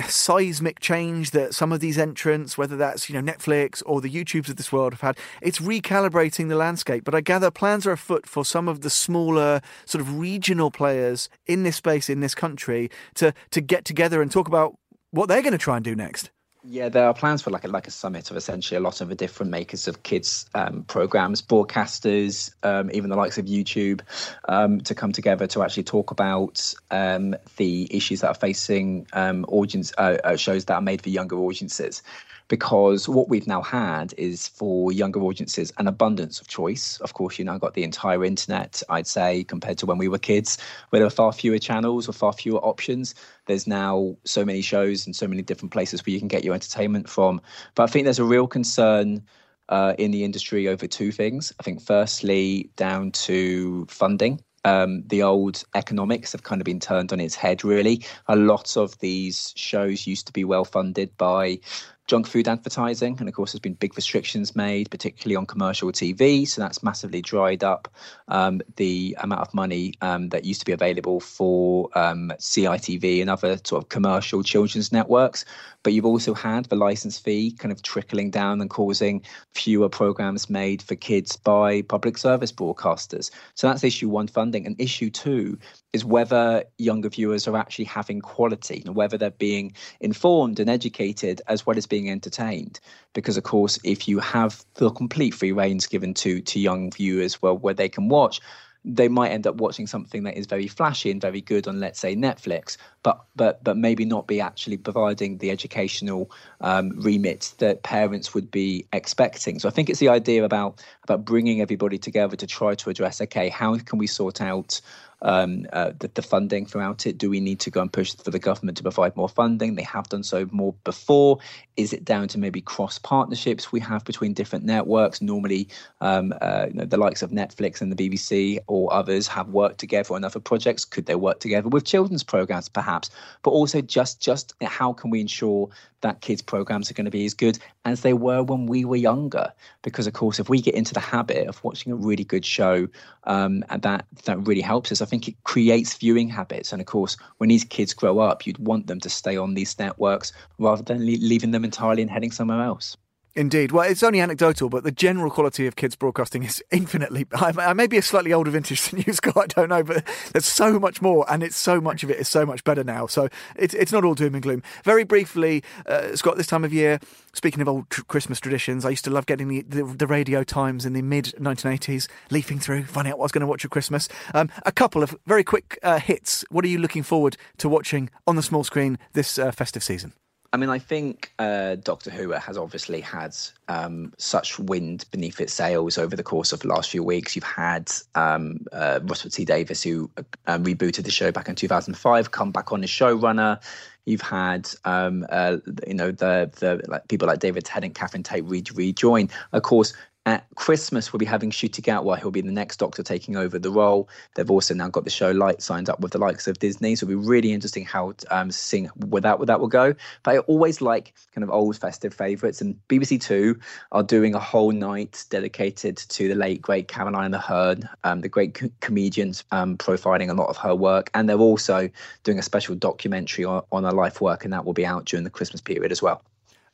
seismic change that some of these entrants, whether that's you know Netflix or the YouTubes of this world, have had. It's recalibrating the landscape. But I gather plans are afoot for some of the smaller sort of regional players in this space in this country to to get together and talk about what they're going to try and do next. Yeah, there are plans for like a, like a summit of essentially a lot of the different makers of kids um, programs, broadcasters, um, even the likes of YouTube, um, to come together to actually talk about um, the issues that are facing um, audience uh, uh, shows that are made for younger audiences because what we've now had is for younger audiences an abundance of choice. Of course, you now got the entire internet, I'd say, compared to when we were kids, where there were far fewer channels or far fewer options. There's now so many shows and so many different places where you can get your entertainment from. But I think there's a real concern. Uh, in the industry over two things. I think, firstly, down to funding. Um, the old economics have kind of been turned on its head, really. A lot of these shows used to be well funded by junk food advertising. And of course, there's been big restrictions made, particularly on commercial TV. So that's massively dried up um, the amount of money um, that used to be available for um, CITV and other sort of commercial children's networks. But you've also had the license fee kind of trickling down and causing fewer programs made for kids by public service broadcasters. So that's issue one funding. And issue two is whether younger viewers are actually having quality and whether they're being informed and educated as well as being entertained. Because of course, if you have the complete free reins given to to young viewers, well, where they can watch, they might end up watching something that is very flashy and very good on, let's say, Netflix, but but but maybe not be actually providing the educational um, remit that parents would be expecting. So I think it's the idea about about bringing everybody together to try to address, okay, how can we sort out um, uh, the, the, funding throughout it? Do we need to go and push for the government to provide more funding? They have done so more before. Is it down to maybe cross partnerships we have between different networks? Normally, um, uh, you know, the likes of Netflix and the BBC or others have worked together on other projects. Could they work together with children's programs, perhaps? But also, just just how can we ensure that kids' programs are going to be as good as they were when we were younger? Because, of course, if we get into the habit of watching a really good show, um, and that that really helps us. I think it creates viewing habits, and of course, when these kids grow up, you'd want them to stay on these networks rather than leaving them entirely and heading somewhere else. Indeed. Well, it's only anecdotal, but the general quality of kids broadcasting is [LAUGHS] infinitely. I, I may be a slightly older vintage than you, [LAUGHS] Scott. I don't know, but there's so much more, and it's so much of it is so much better now. So it's it's not all doom and gloom. Very briefly, uh, Scott, this time of year, speaking of old tr- Christmas traditions, I used to love getting the, the, the radio times in the mid 1980s, leafing through, finding out what I was going to watch at Christmas. Um, a couple of very quick uh, hits. What are you looking forward to watching on the small screen this uh, festive season? I mean, I think uh, Doctor Who has obviously had um, such wind beneath its sails over the course of the last few weeks. You've had um, uh, Russell T Davies, who uh, rebooted the show back in 2005, come back on as showrunner. You've had, um, uh, you know, the the like, people like David Tennant, Catherine Tate re- rejoin. Of course, at Christmas, we'll be having Ncuti Gatwa. He'll be the next Doctor taking over the role. They've also now got the show Light signed up with the likes of Disney. So it'll be really interesting how um, seeing where that, where that will go. But I always like kind of old festive favourites. And BBC Two are doing a whole night dedicated to the late, great Caroline Aherne, um, the great co- comedians, um, profiling a lot of her work. And they're also doing a special documentary on, on her life work. And that will be out during the Christmas period as well.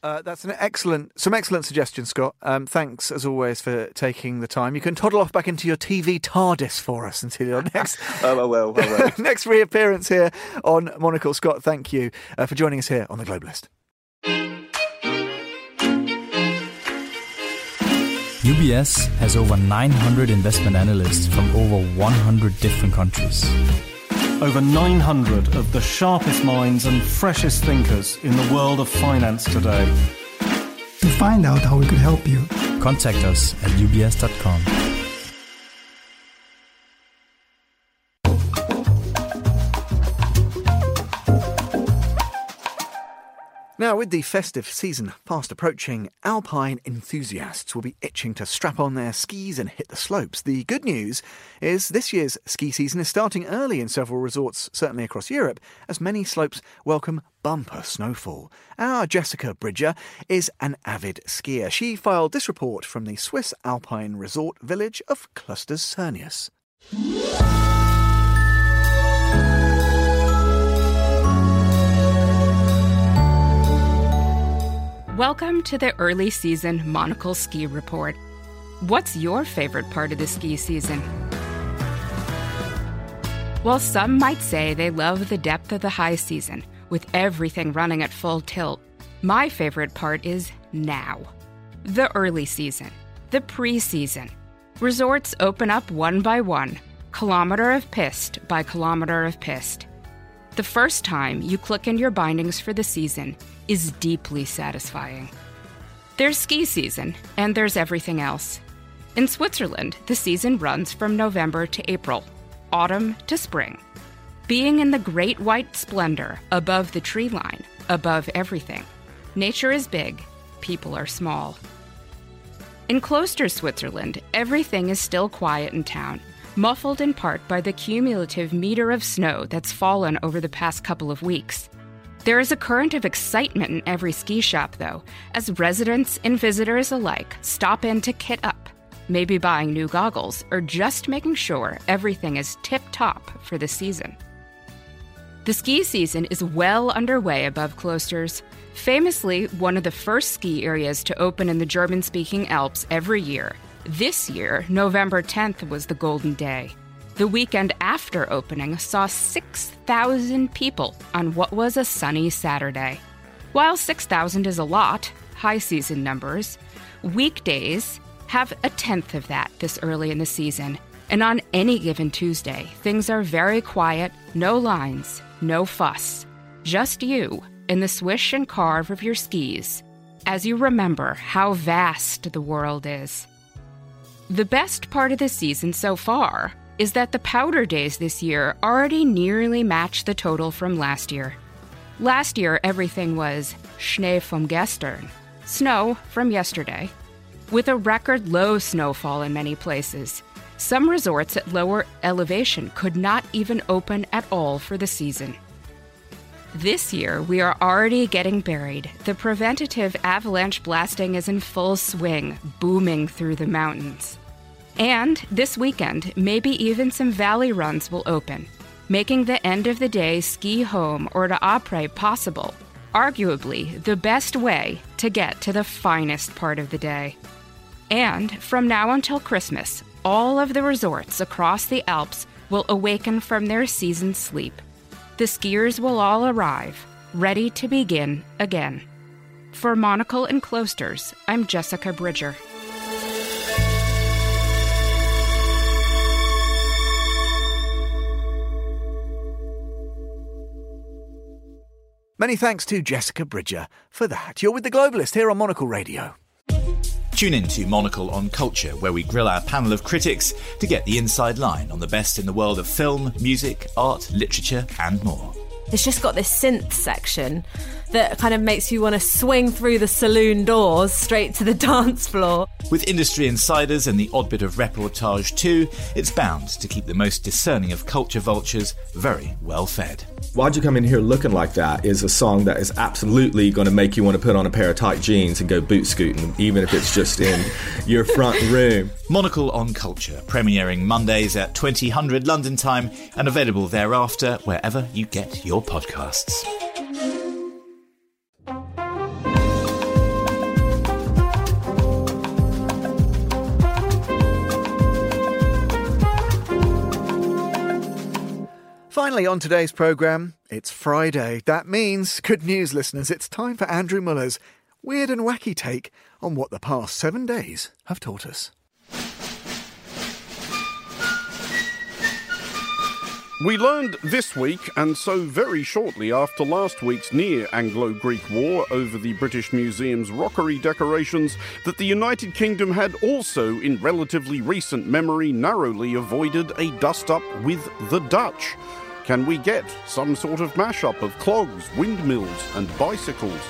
Uh, that's an excellent, some excellent suggestions, Scott. Um, thanks as always for taking the time. You can toddle off back into your TV TARDIS for us until your next, [LAUGHS] oh, well, well, well. [LAUGHS] next reappearance here on Monocle. Scott, thank you uh, for joining us here on the Globalist. UBS has over 900 investment analysts from over 100 different countries over 900 of the sharpest minds and freshest thinkers in the world of finance today. To find out how we could help you, contact us at ubs.com. Now, with the festive season fast approaching, alpine enthusiasts will be itching to strap on their skis and hit the slopes. The good news is this year's ski season is starting early in several resorts, certainly across Europe, as many slopes welcome bumper snowfall. Our Jessica Bridger is an avid skier. She filed this report from the Swiss alpine resort village of Klosters Serneus. Welcome to the early season Monocle Ski Report. What's your favorite part of the ski season? While some might say they love the depth of the high season, with everything running at full tilt, my favorite part is now. The early season, the pre season. Resorts open up one by one, kilometer of piste by kilometer of piste. The first time you click in your bindings for the season is deeply satisfying. There's ski season, and there's everything else. In Switzerland, the season runs from November to April, autumn to spring. Being in the great white splendor above the tree line, above everything. Nature is big, people are small. In Klosters, Switzerland, everything is still quiet in town, muffled in part by the cumulative meter of snow that's fallen over the past couple of weeks. There is a current of excitement in every ski shop, though, as residents and visitors alike stop in to kit up, maybe buying new goggles or just making sure everything is tip top for the season. The ski season is well underway above Klosters, famously one of the first ski areas to open in the German speaking Alps every year this year, November 10th was the golden day. The weekend after opening saw 6,000 people on what was a sunny Saturday. While 6,000 is a lot, high season numbers, weekdays have a tenth of that this early in the season. And on any given Tuesday, things are very quiet, no lines, no fuss. Just you and the swish and carve of your skis as you remember how vast the world is. The best part of the season so far is that the powder days this year already nearly match the total from last year. Last year, everything was Schnee vom gestern, snow from yesterday, with a record low snowfall in many places. Some resorts at lower elevation could not even open at all for the season. This year, we are already getting buried. The preventative avalanche blasting is in full swing, booming through the mountains. And this weekend, maybe even some valley runs will open, making the end of the day ski home or to après possible. Arguably, the best way to get to the finest part of the day. And from now until Christmas, all of the resorts across the Alps will awaken from their season sleep. The skiers will all arrive, ready to begin again. For Monocle and Klosters, I'm Jessica Bridger. Many thanks to Jessica Bridger for that. You're with the Globalist here on Monocle Radio. Tune in to Monocle on Culture, where we grill our panel of critics to get the inside line on the best in the world of film, music, art, literature, and more. It's just got this synth section that kind of makes you want to swing through the saloon doors straight to the [LAUGHS] dance floor. With industry insiders and the odd bit of reportage too, it's bound to keep the most discerning of culture vultures very well fed. Why'd You Come In Here Looking Like That is a song that is absolutely going to make you want to put on a pair of tight jeans and go boot scooting, even if it's just in [LAUGHS] your front room. Monocle on Culture, premiering Mondays at 2000 London time and available thereafter wherever you get your podcasts. Finally, on today's programme, it's Friday. That means, good news, listeners, it's time for Andrew Mueller's weird and wacky take on what the past seven days have taught us. We learned this week, and so very shortly after last week's near Anglo Greek War over the British Museum's rockery decorations, that the United Kingdom had also, in relatively recent memory, narrowly avoided a dust up with the Dutch. Can we get some sort of mashup of clogs, windmills, and bicycles?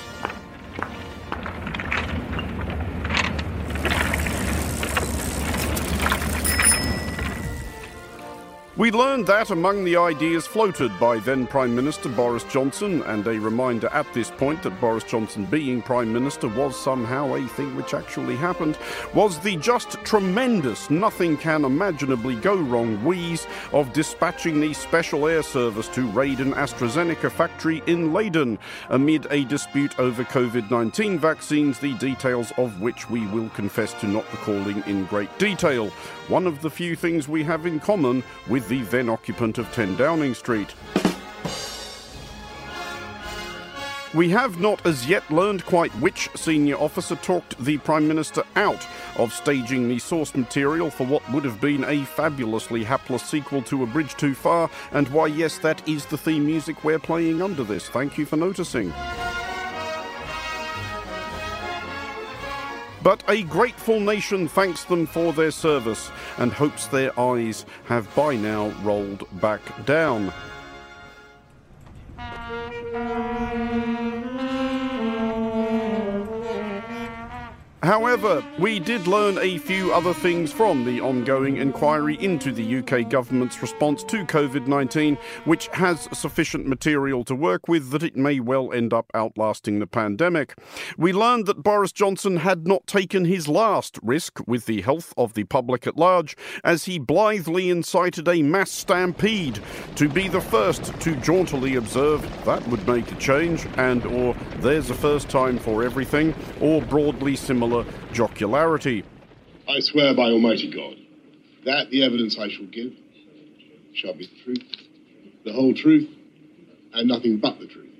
We learned that among the ideas floated by then Prime Minister Boris Johnson, and a reminder at this point that Boris Johnson being Prime Minister was somehow a thing which actually happened, was the just tremendous, nothing can imaginably go wrong wheeze of dispatching the Special Air Service to raid an AstraZeneca factory in Leiden amid a dispute over COVID 19 vaccines, the details of which we will confess to not recalling in great detail. One of the few things we have in common with the then occupant of 10 Downing Street. We have not as yet learned quite which senior officer talked the Prime Minister out of staging the source material for what would have been a fabulously hapless sequel to A Bridge Too Far, and why, yes, that is the theme music we're playing under this. Thank you for noticing. But a grateful nation thanks them for their service and hopes their eyes have by now rolled back down. However, we did learn a few other things from the ongoing inquiry into the UK government's response to COVID 19, which has sufficient material to work with that it may well end up outlasting the pandemic. We learned that Boris Johnson had not taken his last risk with the health of the public at large, as he blithely incited a mass stampede to be the first to jauntily observe that would make a change, and or there's a first time for everything, or broadly similar jocularity. I swear by Almighty God that the evidence I shall give shall be the truth, the whole truth, and nothing but the truth.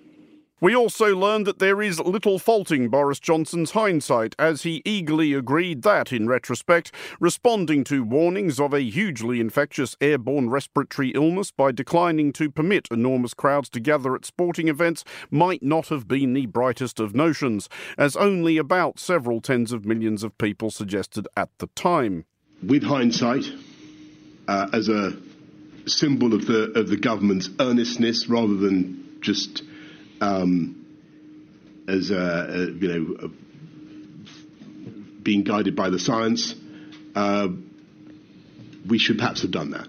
We also learned that there is little faulting Boris Johnson's hindsight, as he eagerly agreed that, in retrospect, responding to warnings of a hugely infectious airborne respiratory illness by declining to permit enormous crowds to gather at sporting events might not have been the brightest of notions, as only about several tens of millions of people suggested at the time. With hindsight, uh, as a symbol of the of the government's earnestness rather than just um, as a, a, you know a, being guided by the science. Uh, we should perhaps have done that.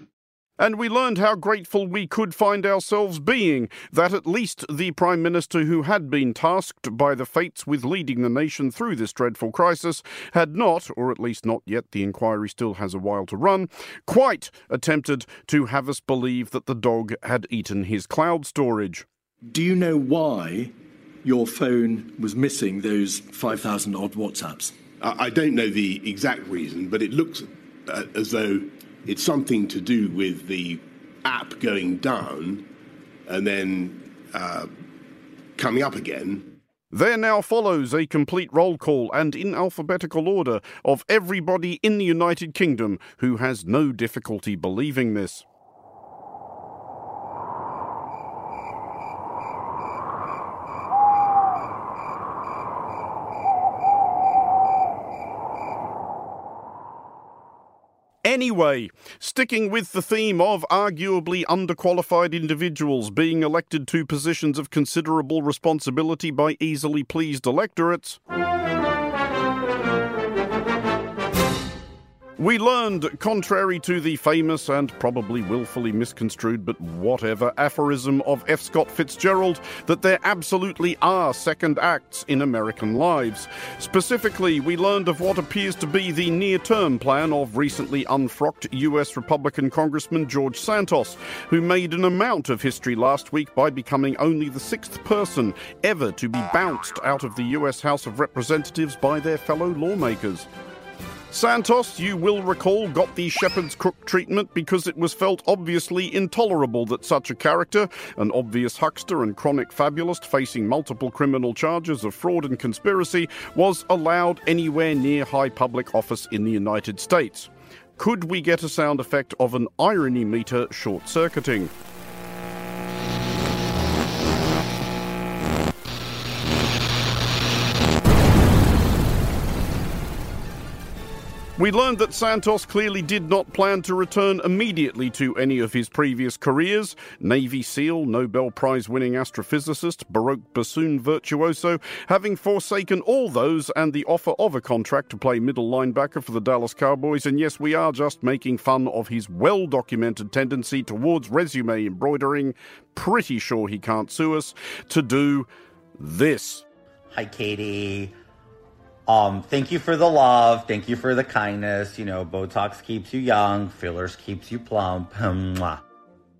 And we learned how grateful we could find ourselves being that at least the Prime Minister who had been tasked by the fates with leading the nation through this dreadful crisis had not, or at least not yet, the inquiry still has a while to run, quite attempted to have us believe that the dog had eaten his cloud storage. Do you know why your phone was missing those 5,000 odd WhatsApps? I don't know the exact reason, but it looks uh, as though it's something to do with the app going down and then uh, coming up again. There now follows a complete roll call and in alphabetical order of everybody in the United Kingdom who has no difficulty believing this. Anyway, sticking with the theme of arguably underqualified individuals being elected to positions of considerable responsibility by easily pleased electorates. We learned, contrary to the famous and probably willfully misconstrued but whatever aphorism of F. Scott Fitzgerald, that there absolutely are second acts in American lives. Specifically, we learned of what appears to be the near term plan of recently unfrocked US Republican Congressman George Santos, who made an amount of history last week by becoming only the sixth person ever to be bounced out of the US House of Representatives by their fellow lawmakers. Santos, you will recall, got the shepherd's crook treatment because it was felt obviously intolerable that such a character, an obvious huckster and chronic fabulist facing multiple criminal charges of fraud and conspiracy, was allowed anywhere near high public office in the United States. Could we get a sound effect of an irony meter short circuiting? We learned that Santos clearly did not plan to return immediately to any of his previous careers. Navy SEAL, Nobel Prize winning astrophysicist, Baroque bassoon virtuoso, having forsaken all those and the offer of a contract to play middle linebacker for the Dallas Cowboys. And yes, we are just making fun of his well documented tendency towards resume embroidering. Pretty sure he can't sue us to do this. Hi, Katie. Um, thank you for the love. Thank you for the kindness. You know, Botox keeps you young, fillers keeps you plump. [LAUGHS] Mwah.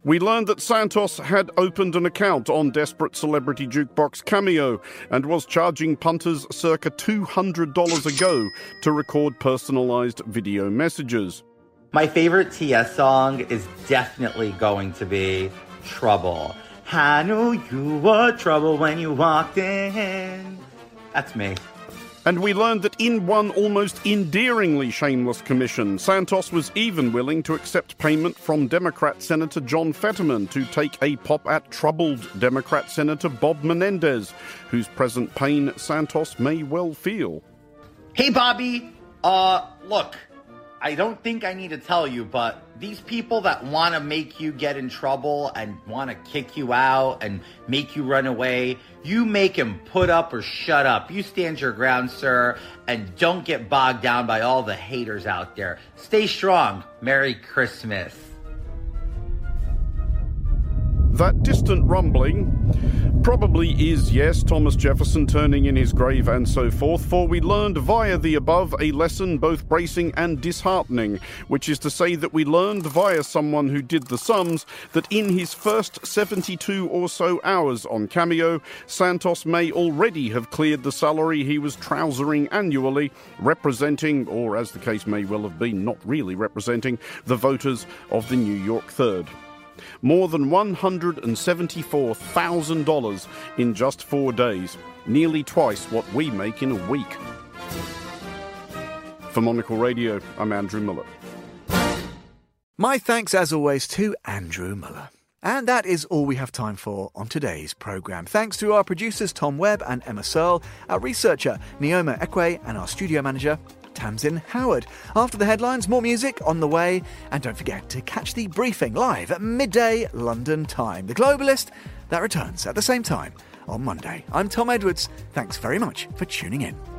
We learned that Santos had opened an account on Desperate Celebrity Jukebox Cameo and was charging punters circa $200 a go to record personalized video messages. My favorite TS song is definitely going to be Trouble. I knew you were trouble when you walked in. That's me. And we learned that in one almost endearingly shameless commission, Santos was even willing to accept payment from Democrat Senator John Fetterman to take a pop at troubled Democrat Senator Bob Menendez, whose present pain Santos may well feel. Hey, Bobby. Uh, look, I don't think I need to tell you, but these people that want to make you get in trouble and want to kick you out and make you run away, you make them put up or shut up. You stand your ground, sir, and don't get bogged down by all the haters out there. Stay strong. Merry Christmas. That distant rumbling probably is, yes, Thomas Jefferson turning in his grave and so forth, for we learned via the above a lesson both bracing and disheartening, which is to say that we learned via someone who did the sums that in his first 72 or so hours on Cameo, Santos may already have cleared the salary he was trousering annually, representing, or as the case may well have been, not really representing, the voters of the New York Third more than $174,000 in just four days, nearly twice what we make in a week. For Monocle Radio, I'm Andrew Mueller. My thanks, as always, to Andrew Mueller. And that is all we have time for on today's programme. Thanks to our producers Tom Webb and Emma Searle, our researcher Neoma Ekwe, and our studio manager Tamsin Howard. After the headlines, more music on the way. And don't forget to catch the briefing live at midday London time. The Globalist, that returns at the same time on Monday. I'm Tom Edwards. Thanks very much for tuning in.